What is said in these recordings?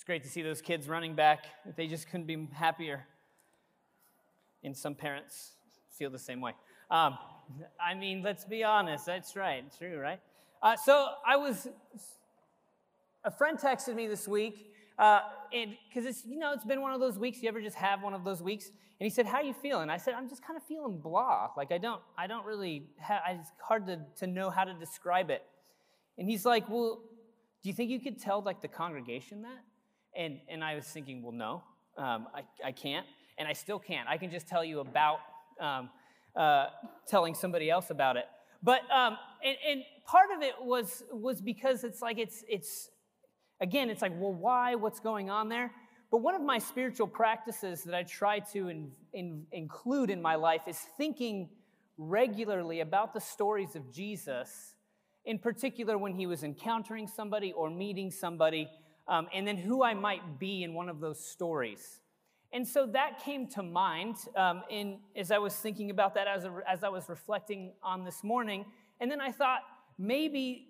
It's great to see those kids running back. They just couldn't be happier. And some parents feel the same way. Um, I mean, let's be honest. That's right. True, right? Uh, so I was, a friend texted me this week, uh, because it's, you know, it's been one of those weeks. You ever just have one of those weeks? And he said, "How you feeling?" I said, "I'm just kind of feeling blah. Like I don't, I don't really. have. it's hard to to know how to describe it." And he's like, "Well, do you think you could tell like the congregation that?" And and I was thinking, "Well, no, um, I I can't, and I still can't. I can just tell you about um, uh, telling somebody else about it." But um, and, and part of it was was because it's like it's it's again it's like well why what's going on there but one of my spiritual practices that I try to in, in, include in my life is thinking regularly about the stories of Jesus, in particular when he was encountering somebody or meeting somebody, um, and then who I might be in one of those stories. And so that came to mind um, in, as I was thinking about that as, a, as I was reflecting on this morning. And then I thought, maybe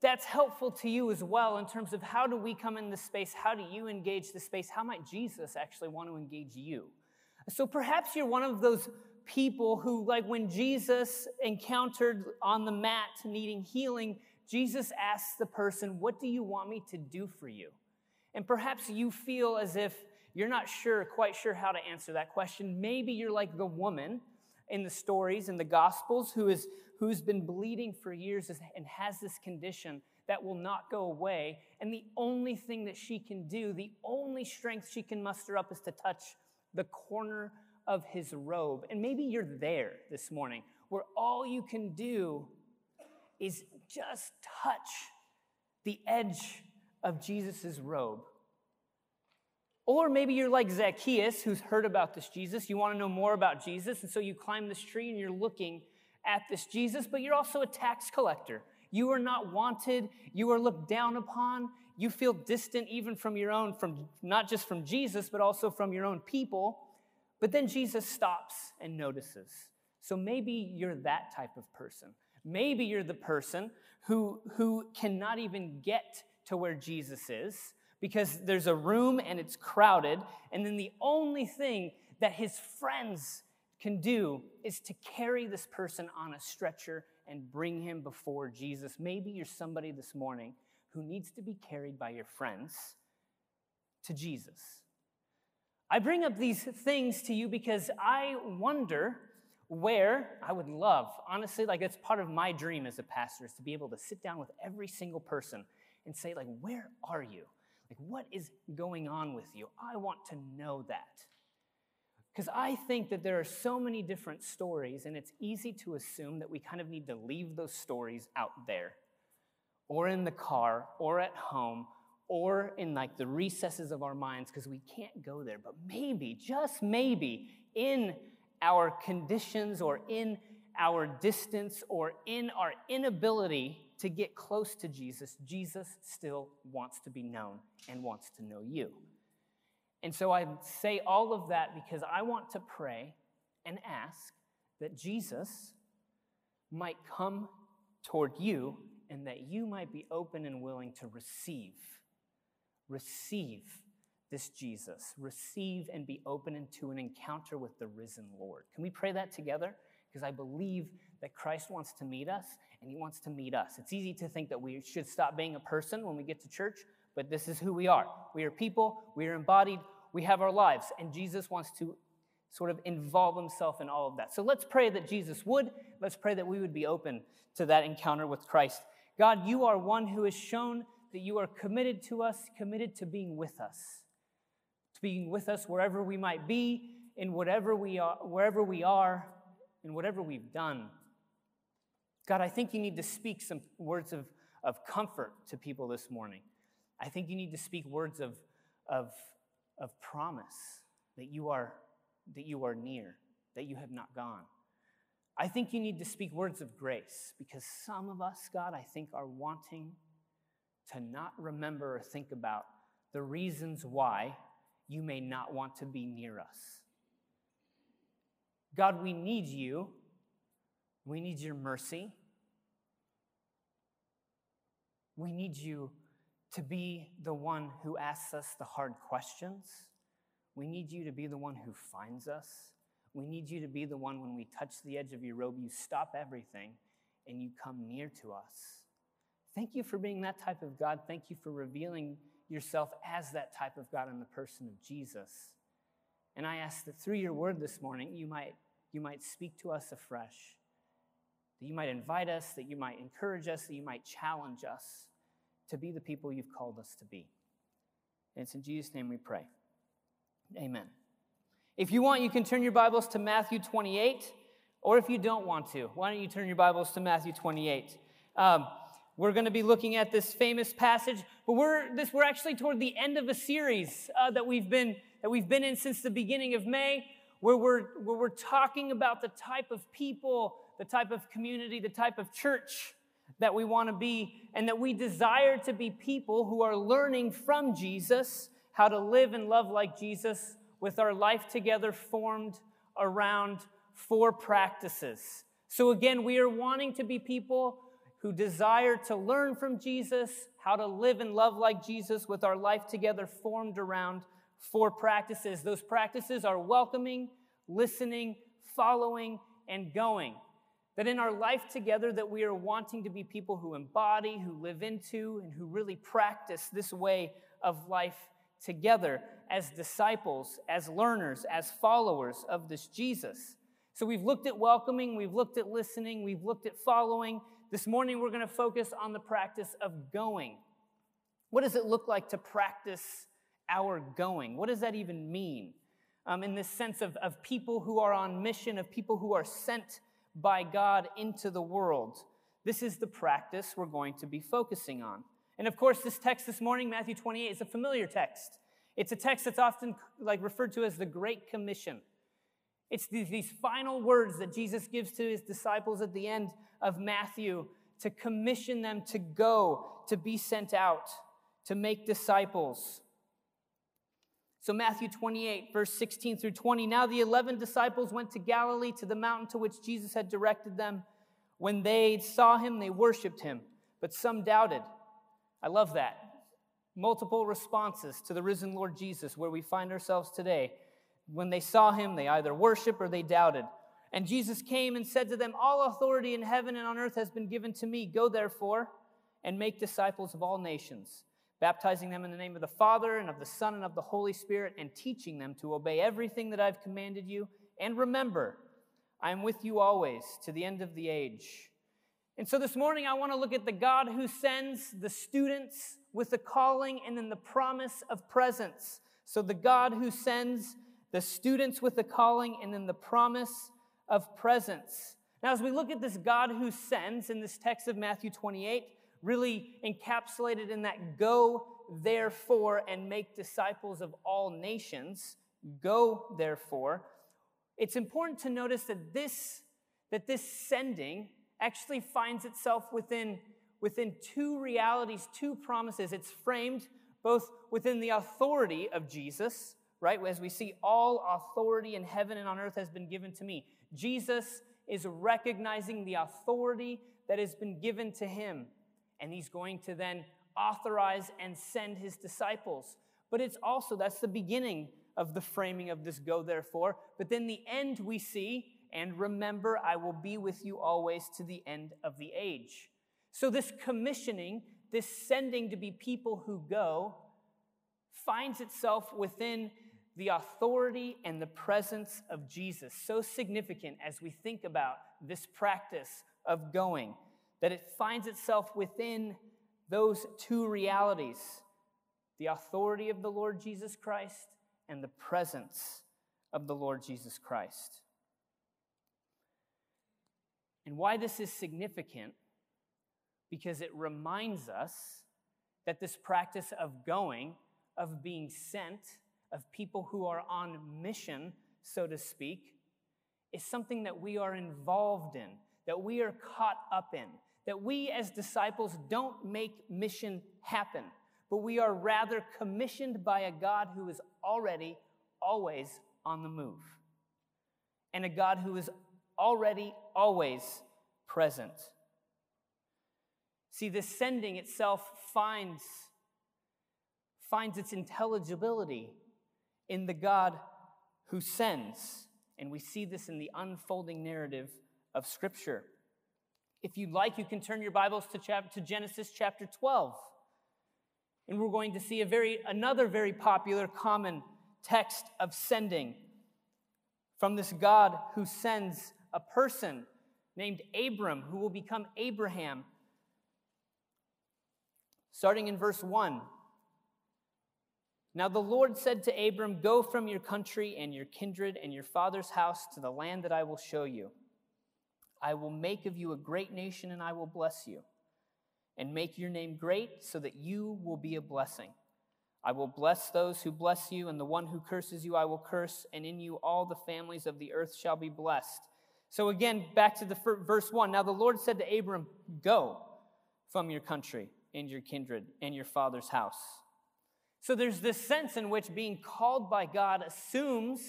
that's helpful to you as well in terms of how do we come in this space? How do you engage the space? How might Jesus actually want to engage you? So perhaps you're one of those people who, like when Jesus encountered on the mat needing healing, Jesus asks the person, What do you want me to do for you? And perhaps you feel as if you're not sure, quite sure how to answer that question. Maybe you're like the woman in the stories in the Gospels who is who's been bleeding for years and has this condition that will not go away. And the only thing that she can do, the only strength she can muster up is to touch the corner of his robe. And maybe you're there this morning where all you can do is just touch the edge of Jesus' robe. Or maybe you're like Zacchaeus, who's heard about this Jesus. You want to know more about Jesus, and so you climb this tree and you're looking at this Jesus, but you're also a tax collector. You are not wanted. You are looked down upon. You feel distant even from your own, from not just from Jesus, but also from your own people. But then Jesus stops and notices. So maybe you're that type of person. Maybe you're the person who, who cannot even get to where Jesus is because there's a room and it's crowded. And then the only thing that his friends can do is to carry this person on a stretcher and bring him before Jesus. Maybe you're somebody this morning who needs to be carried by your friends to Jesus. I bring up these things to you because I wonder where I would love, honestly, like it's part of my dream as a pastor is to be able to sit down with every single person and say, like, where are you? Like, what is going on with you? I want to know that. Because I think that there are so many different stories, and it's easy to assume that we kind of need to leave those stories out there, or in the car, or at home, or in like the recesses of our minds, because we can't go there. But maybe, just maybe, in our conditions, or in our distance, or in our inability to get close to Jesus, Jesus still wants to be known and wants to know you. And so I say all of that because I want to pray and ask that Jesus might come toward you and that you might be open and willing to receive. Receive this Jesus. Receive and be open into an encounter with the risen Lord. Can we pray that together? Because I believe that Christ wants to meet us and he wants to meet us. It's easy to think that we should stop being a person when we get to church, but this is who we are. We are people, we are embodied, we have our lives, and Jesus wants to sort of involve himself in all of that. So let's pray that Jesus would. Let's pray that we would be open to that encounter with Christ. God, you are one who has shown that you are committed to us, committed to being with us, being with us wherever we might be, in whatever we are, wherever we are, in whatever we've done. God, I think you need to speak some words of, of comfort to people this morning. I think you need to speak words of, of, of promise that you, are, that you are near, that you have not gone. I think you need to speak words of grace because some of us, God, I think are wanting to not remember or think about the reasons why you may not want to be near us. God, we need you. We need your mercy. We need you to be the one who asks us the hard questions. We need you to be the one who finds us. We need you to be the one when we touch the edge of your robe, you stop everything and you come near to us. Thank you for being that type of God. Thank you for revealing yourself as that type of God in the person of Jesus. And I ask that through your word this morning, you might, you might speak to us afresh, that you might invite us, that you might encourage us, that you might challenge us to be the people you've called us to be. And it's in Jesus' name we pray. Amen. If you want, you can turn your Bibles to Matthew 28, or if you don't want to, why don't you turn your Bibles to Matthew 28? Um, we're going to be looking at this famous passage, but we're this we're actually toward the end of a series uh, that we've been that we've been in since the beginning of May, where we're where we're talking about the type of people, the type of community, the type of church that we want to be, and that we desire to be people who are learning from Jesus how to live and love like Jesus with our life together formed around four practices. So, again, we are wanting to be people who desire to learn from Jesus, how to live and love like Jesus with our life together formed around four practices. Those practices are welcoming, listening, following, and going. That in our life together that we are wanting to be people who embody, who live into, and who really practice this way of life together as disciples, as learners, as followers of this Jesus. So we've looked at welcoming, we've looked at listening, we've looked at following. This morning we're going to focus on the practice of going. What does it look like to practice our going? What does that even mean? Um, in this sense of, of people who are on mission, of people who are sent by God into the world. This is the practice we're going to be focusing on. And of course, this text this morning, Matthew 28, is a familiar text. It's a text that's often like referred to as the Great Commission. It's these, these final words that Jesus gives to his disciples at the end of Matthew to commission them to go, to be sent out, to make disciples. So, Matthew 28, verse 16 through 20. Now the 11 disciples went to Galilee to the mountain to which Jesus had directed them. When they saw him, they worshiped him, but some doubted. I love that. Multiple responses to the risen Lord Jesus, where we find ourselves today. When they saw him, they either worshiped or they doubted. And Jesus came and said to them, All authority in heaven and on earth has been given to me. Go therefore and make disciples of all nations, baptizing them in the name of the Father and of the Son and of the Holy Spirit, and teaching them to obey everything that I've commanded you. And remember, I am with you always to the end of the age. And so this morning, I want to look at the God who sends the students with the calling and then the promise of presence. So, the God who sends the students with the calling and then the promise of presence. Now, as we look at this God who sends in this text of Matthew 28, really encapsulated in that go therefore and make disciples of all nations, go therefore, it's important to notice that this, that this sending actually finds itself within, within two realities, two promises. It's framed both within the authority of Jesus, right? As we see, all authority in heaven and on earth has been given to me. Jesus is recognizing the authority that has been given to him, and he's going to then authorize and send his disciples. But it's also, that's the beginning of the framing of this go therefore. But then the end we see and remember, I will be with you always to the end of the age. So, this commissioning, this sending to be people who go, finds itself within the authority and the presence of Jesus. So significant as we think about this practice of going, that it finds itself within those two realities the authority of the Lord Jesus Christ and the presence of the Lord Jesus Christ. And why this is significant, because it reminds us that this practice of going, of being sent, of people who are on mission, so to speak, is something that we are involved in, that we are caught up in, that we as disciples don't make mission happen, but we are rather commissioned by a God who is already, always on the move, and a God who is already, always present. See, this sending itself finds finds its intelligibility in the God who sends. And we see this in the unfolding narrative of Scripture. If you'd like, you can turn your Bibles to, chap- to Genesis chapter 12. And we're going to see a very, another very popular, common text of sending from this God who sends a person named Abram, who will become Abraham. Starting in verse 1. Now the Lord said to Abram, Go from your country and your kindred and your father's house to the land that I will show you. I will make of you a great nation and I will bless you, and make your name great so that you will be a blessing. I will bless those who bless you, and the one who curses you I will curse, and in you all the families of the earth shall be blessed. So again, back to the verse 1. Now the Lord said to Abram, Go from your country and your kindred and your father's house. So there's this sense in which being called by God assumes,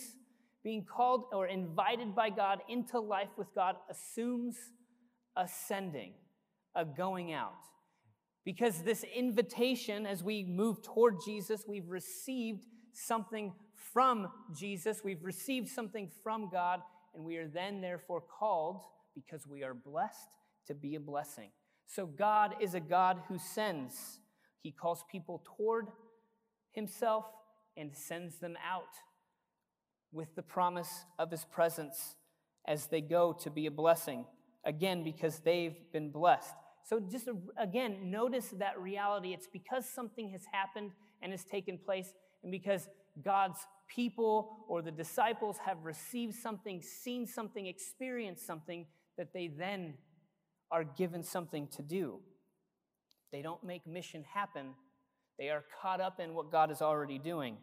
being called or invited by God into life with God assumes ascending, a going out. Because this invitation, as we move toward Jesus, we've received something from Jesus, we've received something from God, and we are then therefore called, because we are blessed, to be a blessing. So God is a God who sends. He calls people toward himself and sends them out with the promise of his presence as they go to be a blessing. Again, because they've been blessed. So, just again, notice that reality. It's because something has happened and has taken place, and because God's people or the disciples have received something, seen something, experienced something, that they then are given something to do. They don't make mission happen, they are caught up in what God is already doing.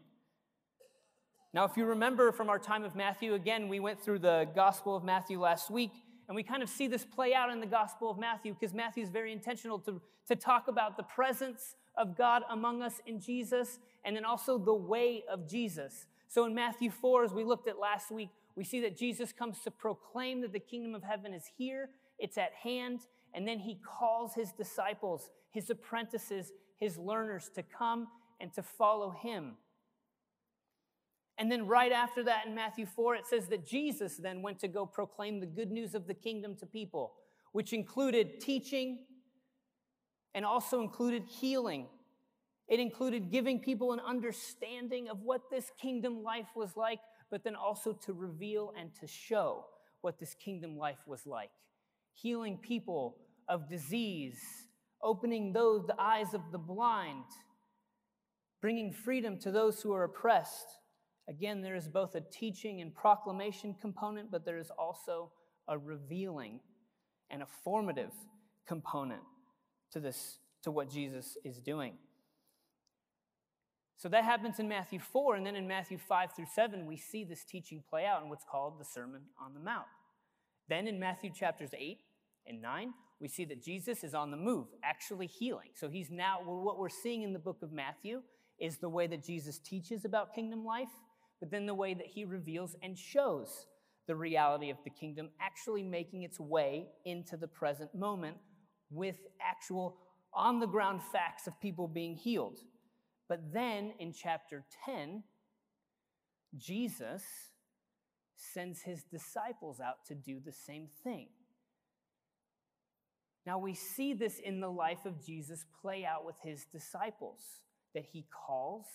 Now, if you remember from our time of Matthew, again, we went through the Gospel of Matthew last week, and we kind of see this play out in the Gospel of Matthew because Matthew is very intentional to, to talk about the presence of God among us in Jesus and then also the way of Jesus. So in Matthew 4, as we looked at last week, we see that Jesus comes to proclaim that the kingdom of heaven is here, it's at hand, and then he calls his disciples, his apprentices, his learners to come and to follow him. And then, right after that in Matthew 4, it says that Jesus then went to go proclaim the good news of the kingdom to people, which included teaching and also included healing. It included giving people an understanding of what this kingdom life was like, but then also to reveal and to show what this kingdom life was like. Healing people of disease opening those, the eyes of the blind, bringing freedom to those who are oppressed. Again, there is both a teaching and proclamation component, but there is also a revealing and a formative component to this, to what Jesus is doing. So that happens in Matthew 4, and then in Matthew 5 through 7, we see this teaching play out in what's called the Sermon on the Mount. Then in Matthew chapters 8 and 9, we see that Jesus is on the move, actually healing. So he's now, what we're seeing in the book of Matthew is the way that Jesus teaches about kingdom life, but then the way that he reveals and shows the reality of the kingdom actually making its way into the present moment with actual on the ground facts of people being healed. But then in chapter 10, Jesus sends his disciples out to do the same thing. Now, we see this in the life of Jesus play out with his disciples that he calls,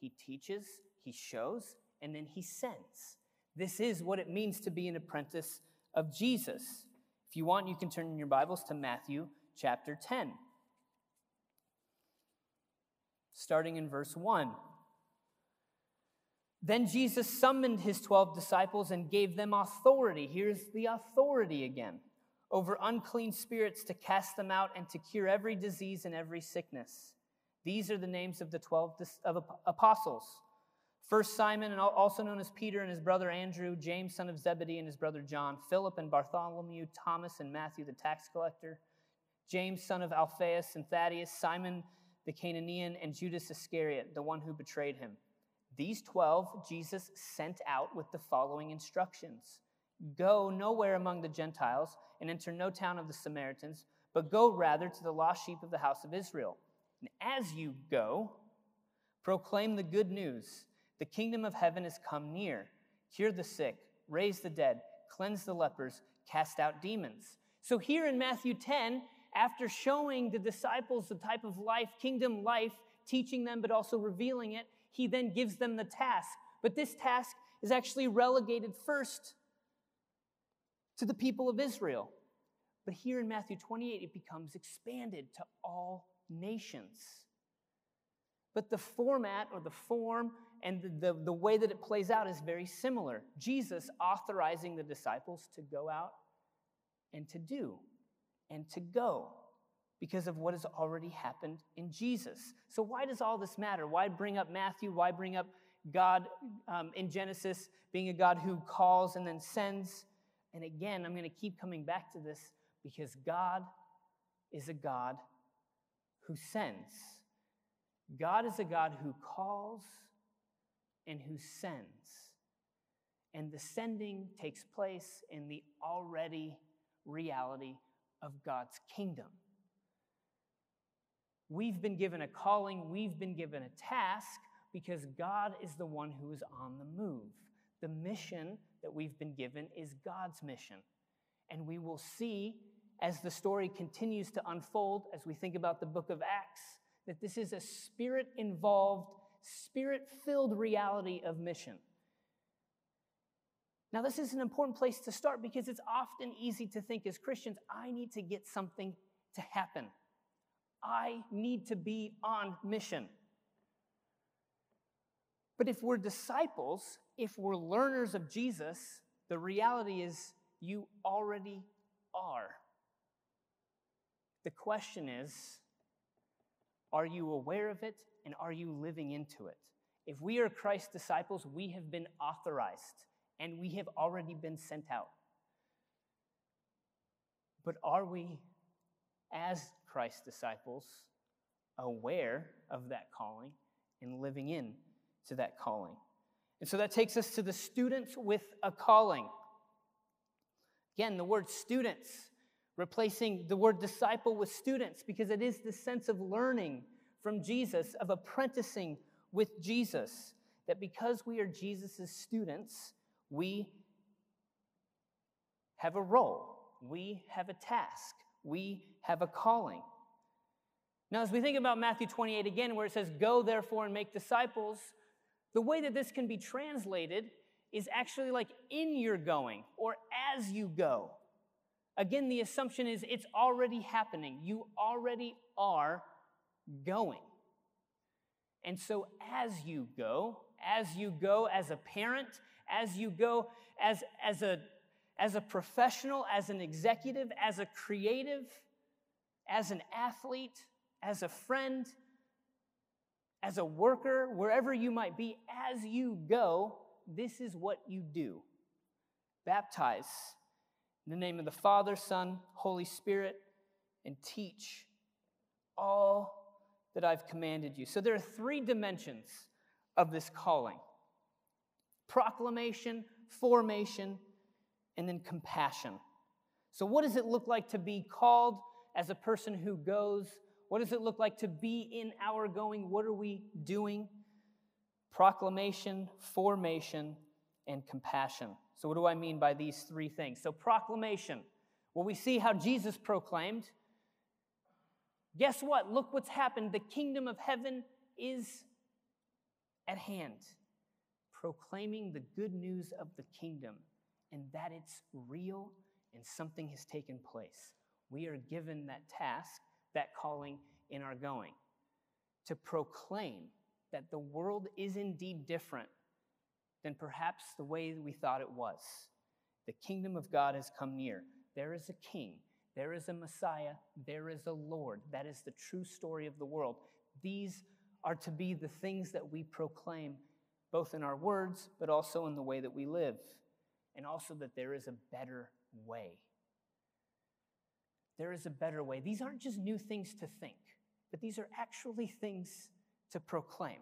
he teaches, he shows, and then he sends. This is what it means to be an apprentice of Jesus. If you want, you can turn in your Bibles to Matthew chapter 10, starting in verse 1. Then Jesus summoned his 12 disciples and gave them authority. Here's the authority again over unclean spirits to cast them out and to cure every disease and every sickness. These are the names of the 12 apostles. First Simon, and also known as Peter, and his brother Andrew, James, son of Zebedee, and his brother John, Philip and Bartholomew, Thomas and Matthew, the tax collector, James, son of Alphaeus and Thaddeus, Simon the Cananaean, and Judas Iscariot, the one who betrayed him. These 12 Jesus sent out with the following instructions Go nowhere among the Gentiles and enter no town of the Samaritans, but go rather to the lost sheep of the house of Israel. And as you go, Proclaim the good news. The kingdom of heaven has come near. Cure the sick, raise the dead, cleanse the lepers, cast out demons. So, here in Matthew 10, after showing the disciples the type of life, kingdom life, teaching them, but also revealing it, he then gives them the task. But this task is actually relegated first to the people of Israel. But here in Matthew 28, it becomes expanded to all nations. But the format or the form and the, the, the, way that it plays out is very similar. Jesus authorizing the disciples to go out and to do and to go because of what has already happened in Jesus. So, why does all this matter? Why bring up Matthew? Why bring up God um, in Genesis being a God who calls and then sends? And again, I'm going to keep coming back to this because God is a God who sends. God is a God who calls and who sends. And the sending takes place in the already reality of God's kingdom. We've been given a calling, we've been given a task because God is the one who is on the move. The mission that we've been given is God's mission. And we will see as the story continues to unfold, as we think about the book of Acts, that this is a spirit involved, spirit filled reality of mission. Now, this is an important place to start because it's often easy to think as Christians, I need to get something to happen. I need to be on mission. But if we're disciples, if we're learners of Jesus, the reality is you already are. The question is are you aware of it and are you living into it? If we are Christ's disciples, we have been authorized and we have already been sent out. But are we, as Christ's disciples, aware of that calling and living in to that calling? And so that takes us to the students with a calling. Again, the word students replacing the word disciple with students because it is the sense of learning from Jesus, of apprenticing with Jesus. That because we are Jesus' students, we have a role, we have a task, we have a calling. Now, as we think about Matthew 28 again, where it says, Go therefore and make disciples, the way that this can be translated is actually like in your going or as you go. Again, the assumption is it's already happening. You already are going. And so, as you go, as you go as a parent, as you go as, as, a, as a professional, as an executive, as a creative, as an athlete, as a friend, as a worker, wherever you might be, as you go, this is what you do baptize in the name of the Father, Son, Holy Spirit, and teach all that I've commanded you. So there are three dimensions of this calling proclamation, formation, and then compassion. So, what does it look like to be called as a person who goes? What does it look like to be in our going? What are we doing? Proclamation, formation, and compassion. So, what do I mean by these three things? So, proclamation. Well, we see how Jesus proclaimed. Guess what? Look what's happened. The kingdom of heaven is at hand. Proclaiming the good news of the kingdom and that it's real and something has taken place. We are given that task, that calling in our going to proclaim that the world is indeed different than perhaps the way we thought it was. The kingdom of God has come near. There is a king, there is a Messiah, there is a Lord. That is the true story of the world. These are to be the things that we proclaim, both in our words, but also in the way that we live, and also that there is a better way. There is a better way. These aren't just new things to think, but these are actually things to proclaim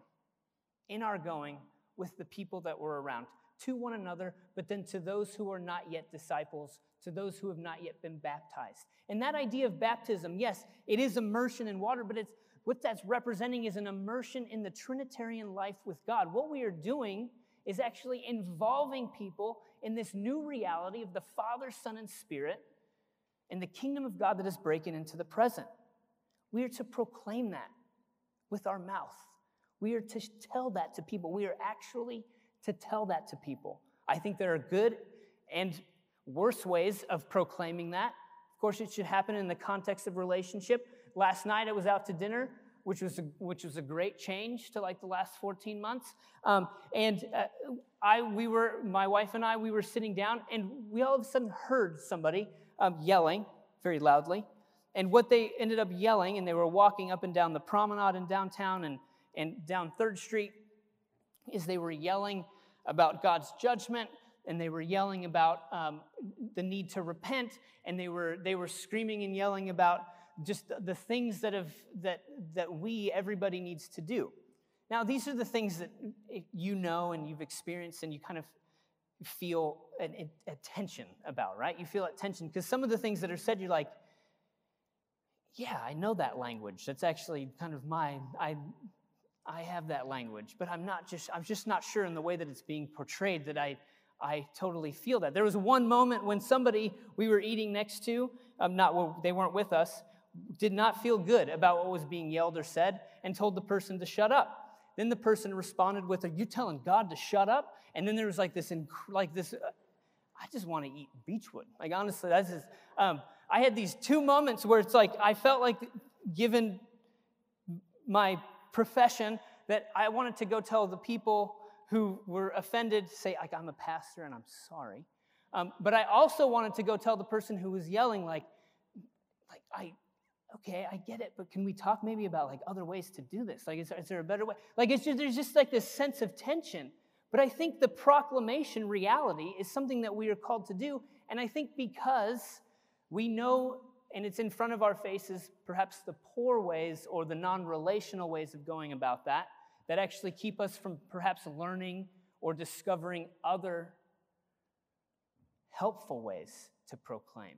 in our going with the people that were around, to one another, but then to those who are not yet disciples, to those who have not yet been baptized. And that idea of baptism, yes, it is immersion in water, but it's what that's representing is an immersion in the Trinitarian life with God. What we are doing is actually involving people in this new reality of the Father, Son, and Spirit and the kingdom of God that is breaking into the present. We are to proclaim that with our mouth. We are to tell that to people. We are actually to tell that to people. I think there are good and worse ways of proclaiming that. Of course, it should happen in the context of relationship. Last night I was out to dinner, which was a, which was a great change to like the last 14 months. Um, and uh, I, we were, my wife and I, we were sitting down, and we all of a sudden heard somebody um, yelling very loudly. And what they ended up yelling, and they were walking up and down the promenade in downtown and, and down Third Street, is they were yelling about God's judgment and they were yelling about um, the need to repent and they were they were screaming and yelling about just the things that have that that we everybody needs to do now these are the things that you know and you've experienced and you kind of feel an, a tension about right you feel that tension because some of the things that are said you're like yeah i know that language that's actually kind of my i I have that language, but I'm not just, I'm just not sure in the way that it's being portrayed that I, I totally feel that. There was one moment when somebody we were eating next to, um, not well, they weren't with us, did not feel good about what was being yelled or said and told the person to shut up. Then the person responded with, "Are you telling God to shut up?" And then there was like this, inc- like this. Uh, I just want to eat beechwood. Like honestly, that's just. Um, I had these two moments where it's like I felt like, given my profession that I wanted to go tell the people who were offended, say, like, I'm a pastor and I'm sorry. Um, but I also wanted to go tell the person who was yelling, like, like I, okay, I get it, but can we talk maybe about like other ways to do this? Like, is there, a better way? Like, it's just, there's just like this sense of tension. But I think the proclamation reality is something that we are called to do. And I think because we know and it's in front of our faces, perhaps the poor ways or the non relational ways of going about that, that actually keep us from perhaps learning or discovering other helpful ways to proclaim.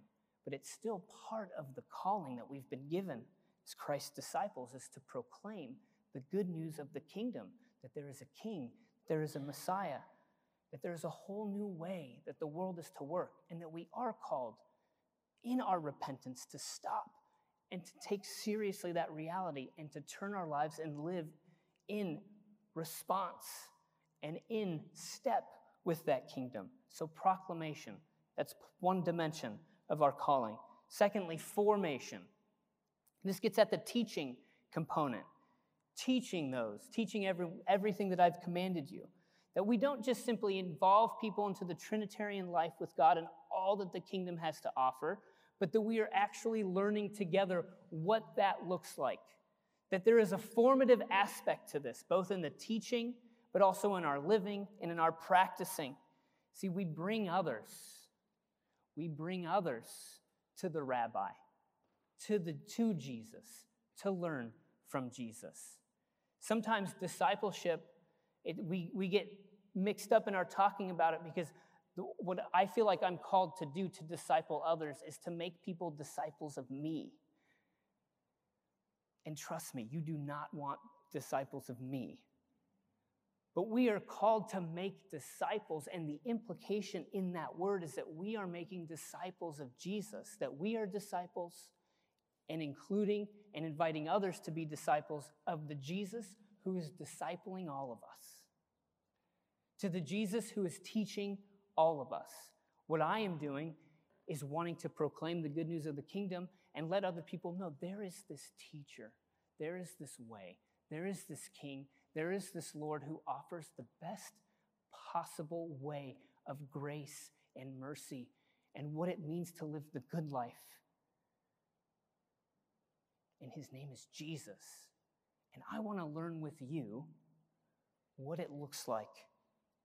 But it's still part of the calling that we've been given as Christ's disciples is to proclaim the good news of the kingdom that there is a king, there is a Messiah, that there is a whole new way that the world is to work, and that we are called in our repentance to stop and to take seriously that reality and to turn our lives and live in response and in step with that kingdom. So, proclamation, that's one dimension of our calling. Secondly, formation. This gets at the teaching component. Teaching those, teaching every, everything that I've commanded you. That we don't just simply involve people into the Trinitarian life with God and all that the kingdom has to offer, but that we are actually learning together what that looks like. That there is a formative aspect to this, both in the teaching, but also in our living and in our practicing. See, we bring others, we bring others to the rabbi, to, the, to Jesus, to learn from Jesus. Sometimes discipleship, it, we, we get mixed up in our talking about it because what I feel like I'm called to do to disciple others is to make people disciples of me. And trust me, you do not want disciples of me. But we are called to make disciples, and the implication in that word is that we are making disciples of Jesus, that we are disciples and including and inviting others to be disciples of the Jesus who is discipling all of us, to the Jesus who is teaching all of us. What I am doing is wanting to proclaim the good news of the kingdom and let other people know there is this teacher, there is this way, there is this king, there is this Lord who offers the best possible way of grace and mercy and what it means to live the good life. And his name is Jesus. And I want to learn with you what it looks like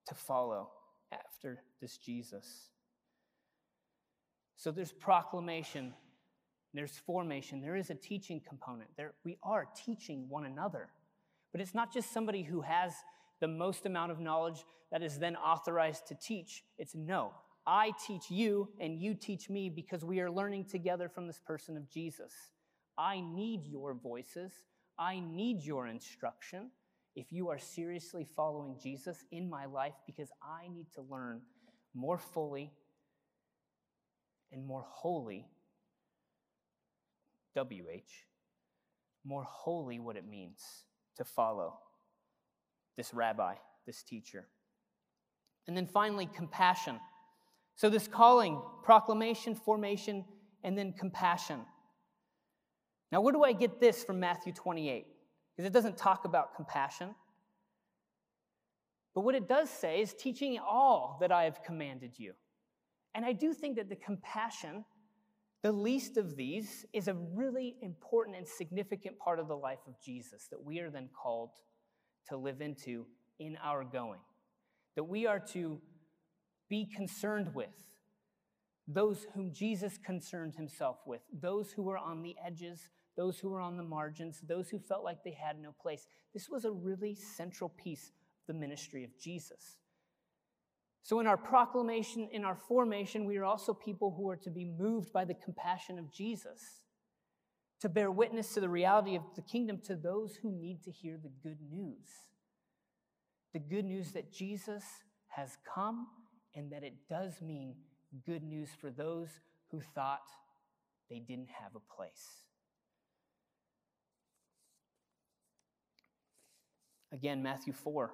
to follow after this Jesus. So there's proclamation, there's formation, there is a teaching component. There, we are teaching one another. But it's not just somebody who has the most amount of knowledge that is then authorized to teach. It's no, I teach you and you teach me because we are learning together from this person of Jesus. I need your voices. I need your instruction if you are seriously following Jesus in my life because I need to learn more fully and more holy, WH, more holy what it means to follow this rabbi, this teacher. And then finally, compassion. So, this calling, proclamation, formation, and then compassion. Now, where do I get this from Matthew 28? Because it doesn't talk about compassion. But what it does say is teaching all that I have commanded you. And I do think that the compassion, the least of these, is a really important and significant part of the life of Jesus that we are then called to live into in our going. That we are to be concerned with those whom Jesus concerned himself with, those who were on the edges, those who were on the margins, those who felt like they had no place. This was a really central piece of the ministry of Jesus. So, in our proclamation, in our formation, we are also people who are to be moved by the compassion of Jesus, to bear witness to the reality of the kingdom to those who need to hear the good news. The good news that Jesus has come and that it does mean good news for those who thought they didn't have a place. Again, Matthew 4.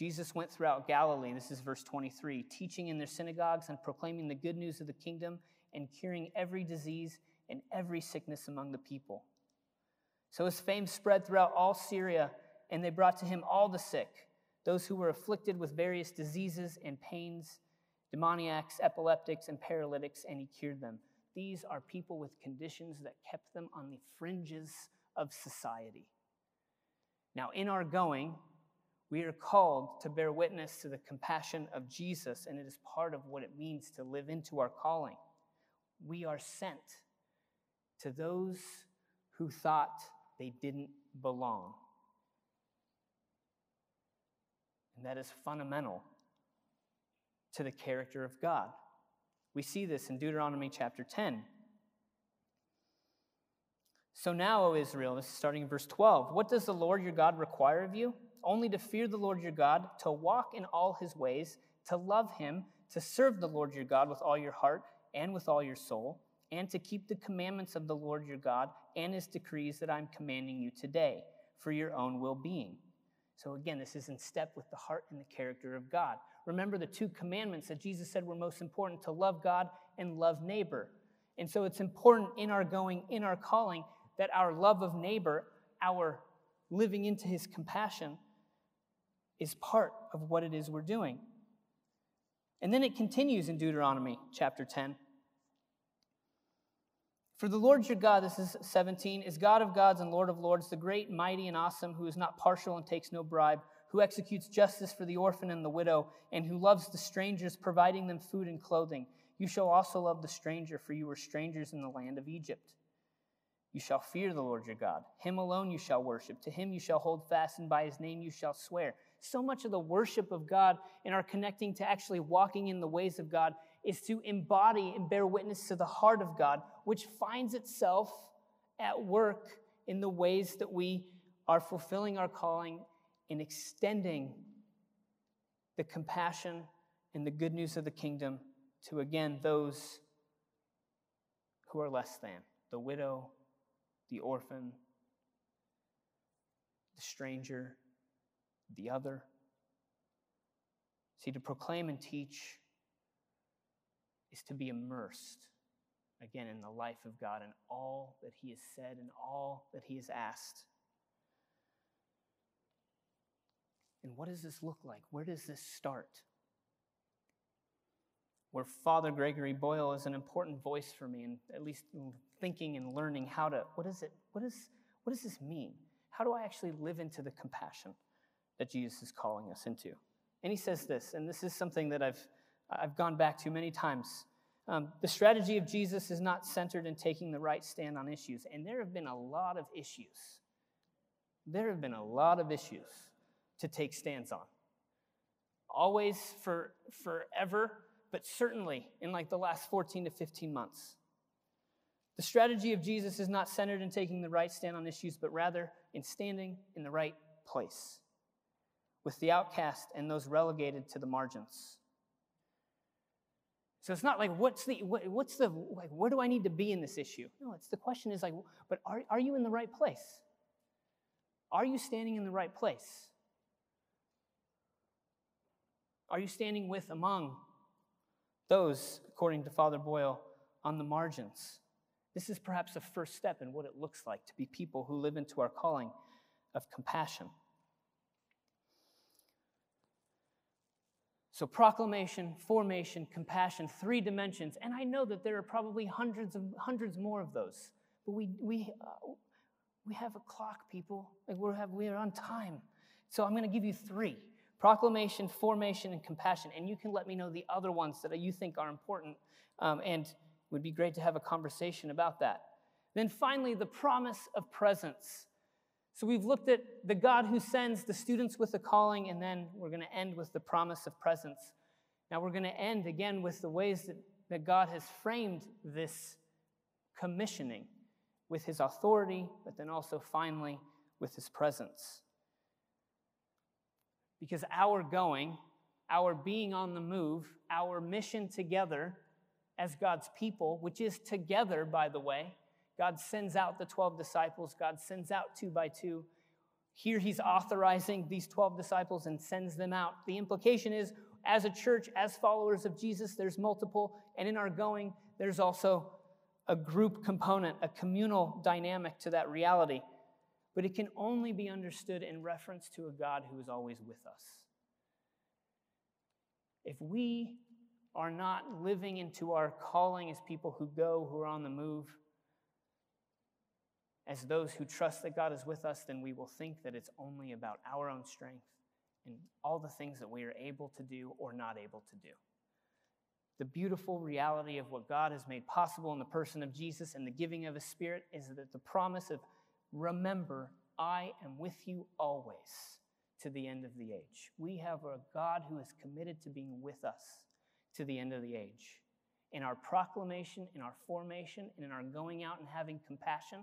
Jesus went throughout Galilee, this is verse 23, teaching in their synagogues and proclaiming the good news of the kingdom and curing every disease and every sickness among the people. So his fame spread throughout all Syria, and they brought to him all the sick, those who were afflicted with various diseases and pains demoniacs, epileptics, and paralytics, and he cured them. These are people with conditions that kept them on the fringes of society. Now, in our going, we are called to bear witness to the compassion of Jesus, and it is part of what it means to live into our calling. We are sent to those who thought they didn't belong. And that is fundamental to the character of God. We see this in Deuteronomy chapter 10. So now, O Israel, this is starting in verse 12. What does the Lord your God require of you? Only to fear the Lord your God, to walk in all his ways, to love him, to serve the Lord your God with all your heart and with all your soul, and to keep the commandments of the Lord your God and his decrees that I'm commanding you today for your own well being. So again, this is in step with the heart and the character of God remember the two commandments that Jesus said were most important to love God and love neighbor. And so it's important in our going, in our calling, that our love of neighbor, our living into his compassion, is part of what it is we're doing. And then it continues in Deuteronomy chapter 10. For the Lord your God, this is 17, is God of gods and Lord of lords, the great, mighty, and awesome, who is not partial and takes no bribe who executes justice for the orphan and the widow, and who loves the strangers, providing them food and clothing. You shall also love the stranger, for you were strangers in the land of Egypt. You shall fear the Lord your God. Him alone you shall worship. To him you shall hold fast, and by his name you shall swear. So much of the worship of God and our connecting to actually walking in the ways of God is to embody and bear witness to the heart of God, which finds itself at work in the ways that we are fulfilling our calling in extending the compassion and the good news of the kingdom to again those who are less than the widow, the orphan, the stranger, the other. See, to proclaim and teach is to be immersed again in the life of God and all that He has said and all that He has asked. And what does this look like? Where does this start? Where Father Gregory Boyle is an important voice for me, and at least thinking and learning how to, what is it, what, is, what does this mean? How do I actually live into the compassion that Jesus is calling us into? And he says this, and this is something that I've, I've gone back to many times. Um, the strategy of Jesus is not centered in taking the right stand on issues, and there have been a lot of issues. There have been a lot of issues to take stands on. Always for forever, but certainly in like the last 14 to 15 months. The strategy of Jesus is not centered in taking the right stand on issues, but rather in standing in the right place with the outcast and those relegated to the margins. So it's not like what's the what, what's the like where do I need to be in this issue? No, it's the question is like, but are, are you in the right place? Are you standing in the right place? Are you standing with among those, according to Father Boyle, on the margins? This is perhaps a first step in what it looks like to be people who live into our calling of compassion. So, proclamation, formation, compassion, three dimensions. And I know that there are probably hundreds of hundreds more of those. But we, we, uh, we have a clock, people. Like we're, have, we're on time. So, I'm going to give you three proclamation, formation, and compassion. And you can let me know the other ones that you think are important. Um, and it would be great to have a conversation about that. Then finally, the promise of presence. So we've looked at the God who sends the students with a calling, and then we're going to end with the promise of presence. Now we're going to end again with the ways that, that God has framed this commissioning with his authority, but then also finally with his presence. Because our going, our being on the move, our mission together as God's people, which is together, by the way, God sends out the 12 disciples, God sends out two by two. Here he's authorizing these 12 disciples and sends them out. The implication is, as a church, as followers of Jesus, there's multiple, and in our going, there's also a group component, a communal dynamic to that reality but it can only be understood in reference to a God who is always with us. If we are not living into our calling as people who go, who are on the move, as those who trust that God is with us, then we will think that it's only about our own strength and all the things that we are able to do or not able to do. The beautiful reality of what God has made possible in the person of Jesus and the giving of His Spirit is that the promise of remember, I am with you always to the end of the age. We have a God who is committed to being with us to the end of the age. In our proclamation, in our formation, and in our going out and having compassion,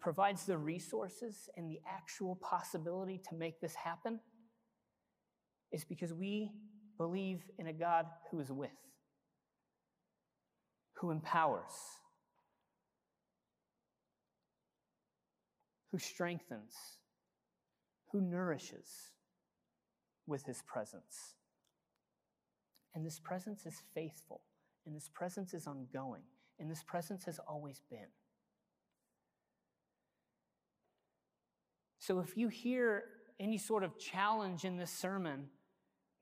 provides the resources and the actual possibility to make this happen is because we believe in a God who is with, who empowers who strengthens, who nourishes with his presence. And this presence is faithful, and this presence is ongoing, and this presence has always been. So if you hear any sort of challenge in this sermon,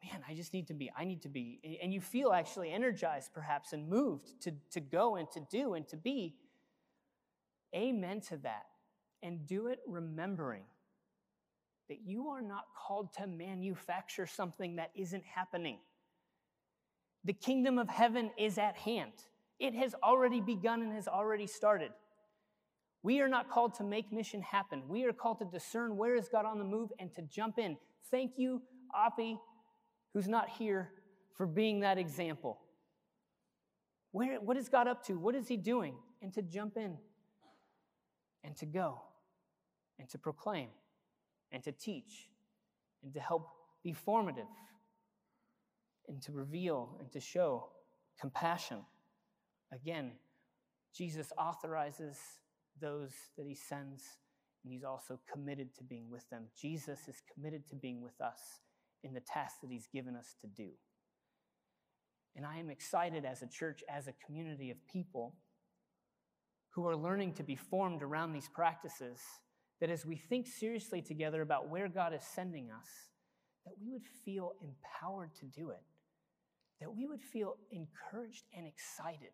man, I just need to be, I need to be, and you feel actually energized perhaps and moved to, to go and to do and to be, amen to that and do it remembering that you are not called to manufacture something that isn't happening. The kingdom of heaven is at hand. It has already begun and has already started. We are not called to make mission happen. We are called to discern where is God on the move and to jump in. Thank you, Oppie, who's not here, for being that example. Where, what is God up to? What is He doing? And to jump in and to go and to proclaim and to teach and to help be formative and to reveal and to show compassion. Again, Jesus authorizes those that he sends, and he's also committed to being with them. Jesus is committed to being with us in the task that he's given us to do. And I am excited as a church, as a community of people who are learning to be formed around these practices that as we think seriously together about where God is sending us, that we would feel empowered to do it, that we would feel encouraged and excited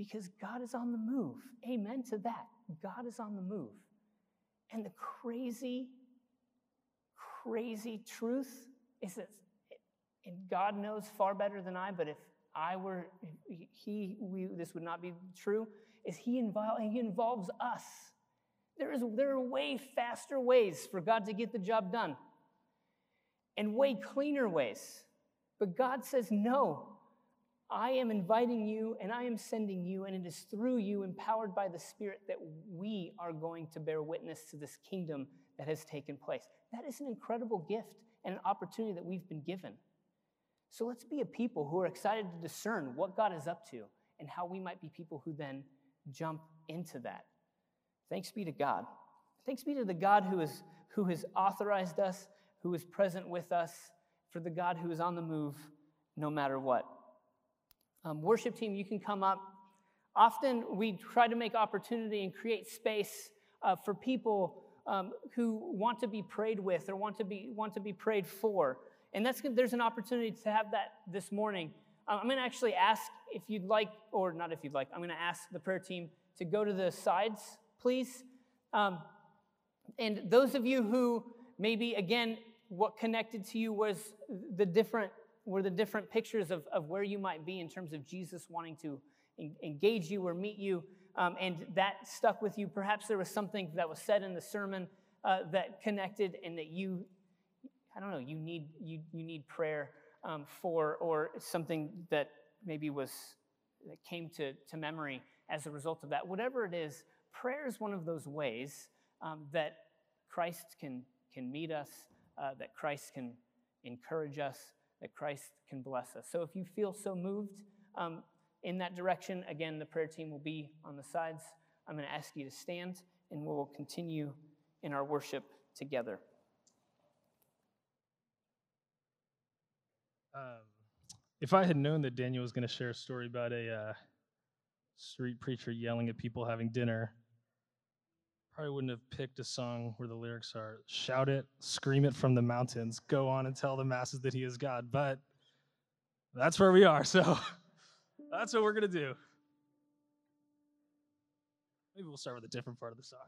because God is on the move. Amen to that. God is on the move. And the crazy, crazy truth is that, and God knows far better than I, but if I were, he, we, this would not be true, is he, involve, he involves us. There, is, there are way faster ways for God to get the job done and way cleaner ways. But God says, no, I am inviting you and I am sending you, and it is through you, empowered by the Spirit, that we are going to bear witness to this kingdom that has taken place. That is an incredible gift and an opportunity that we've been given. So let's be a people who are excited to discern what God is up to and how we might be people who then jump into that. Thanks be to God. Thanks be to the God who, is, who has authorized us, who is present with us, for the God who is on the move no matter what. Um, worship team, you can come up. Often we try to make opportunity and create space uh, for people um, who want to be prayed with or want to be, want to be prayed for. And that's there's an opportunity to have that this morning. Um, I'm going to actually ask if you'd like, or not if you'd like, I'm going to ask the prayer team to go to the sides, please. Um, and those of you who maybe, again, what connected to you was the different were the different pictures of, of where you might be in terms of Jesus wanting to en- engage you or meet you, um, and that stuck with you. Perhaps there was something that was said in the sermon uh, that connected and that you I don't know, you need, you, you need prayer um, for, or something that maybe was, that came to, to memory as a result of that. Whatever it is, prayer is one of those ways um, that Christ can, can meet us, uh, that Christ can encourage us, that Christ can bless us. So if you feel so moved um, in that direction, again, the prayer team will be on the sides. I'm going to ask you to stand, and we'll continue in our worship together. Um, if I had known that Daniel was going to share a story about a uh, street preacher yelling at people having dinner, probably wouldn't have picked a song where the lyrics are shout it, scream it from the mountains, go on and tell the masses that he is God. But that's where we are, so that's what we're going to do. Maybe we'll start with a different part of the song.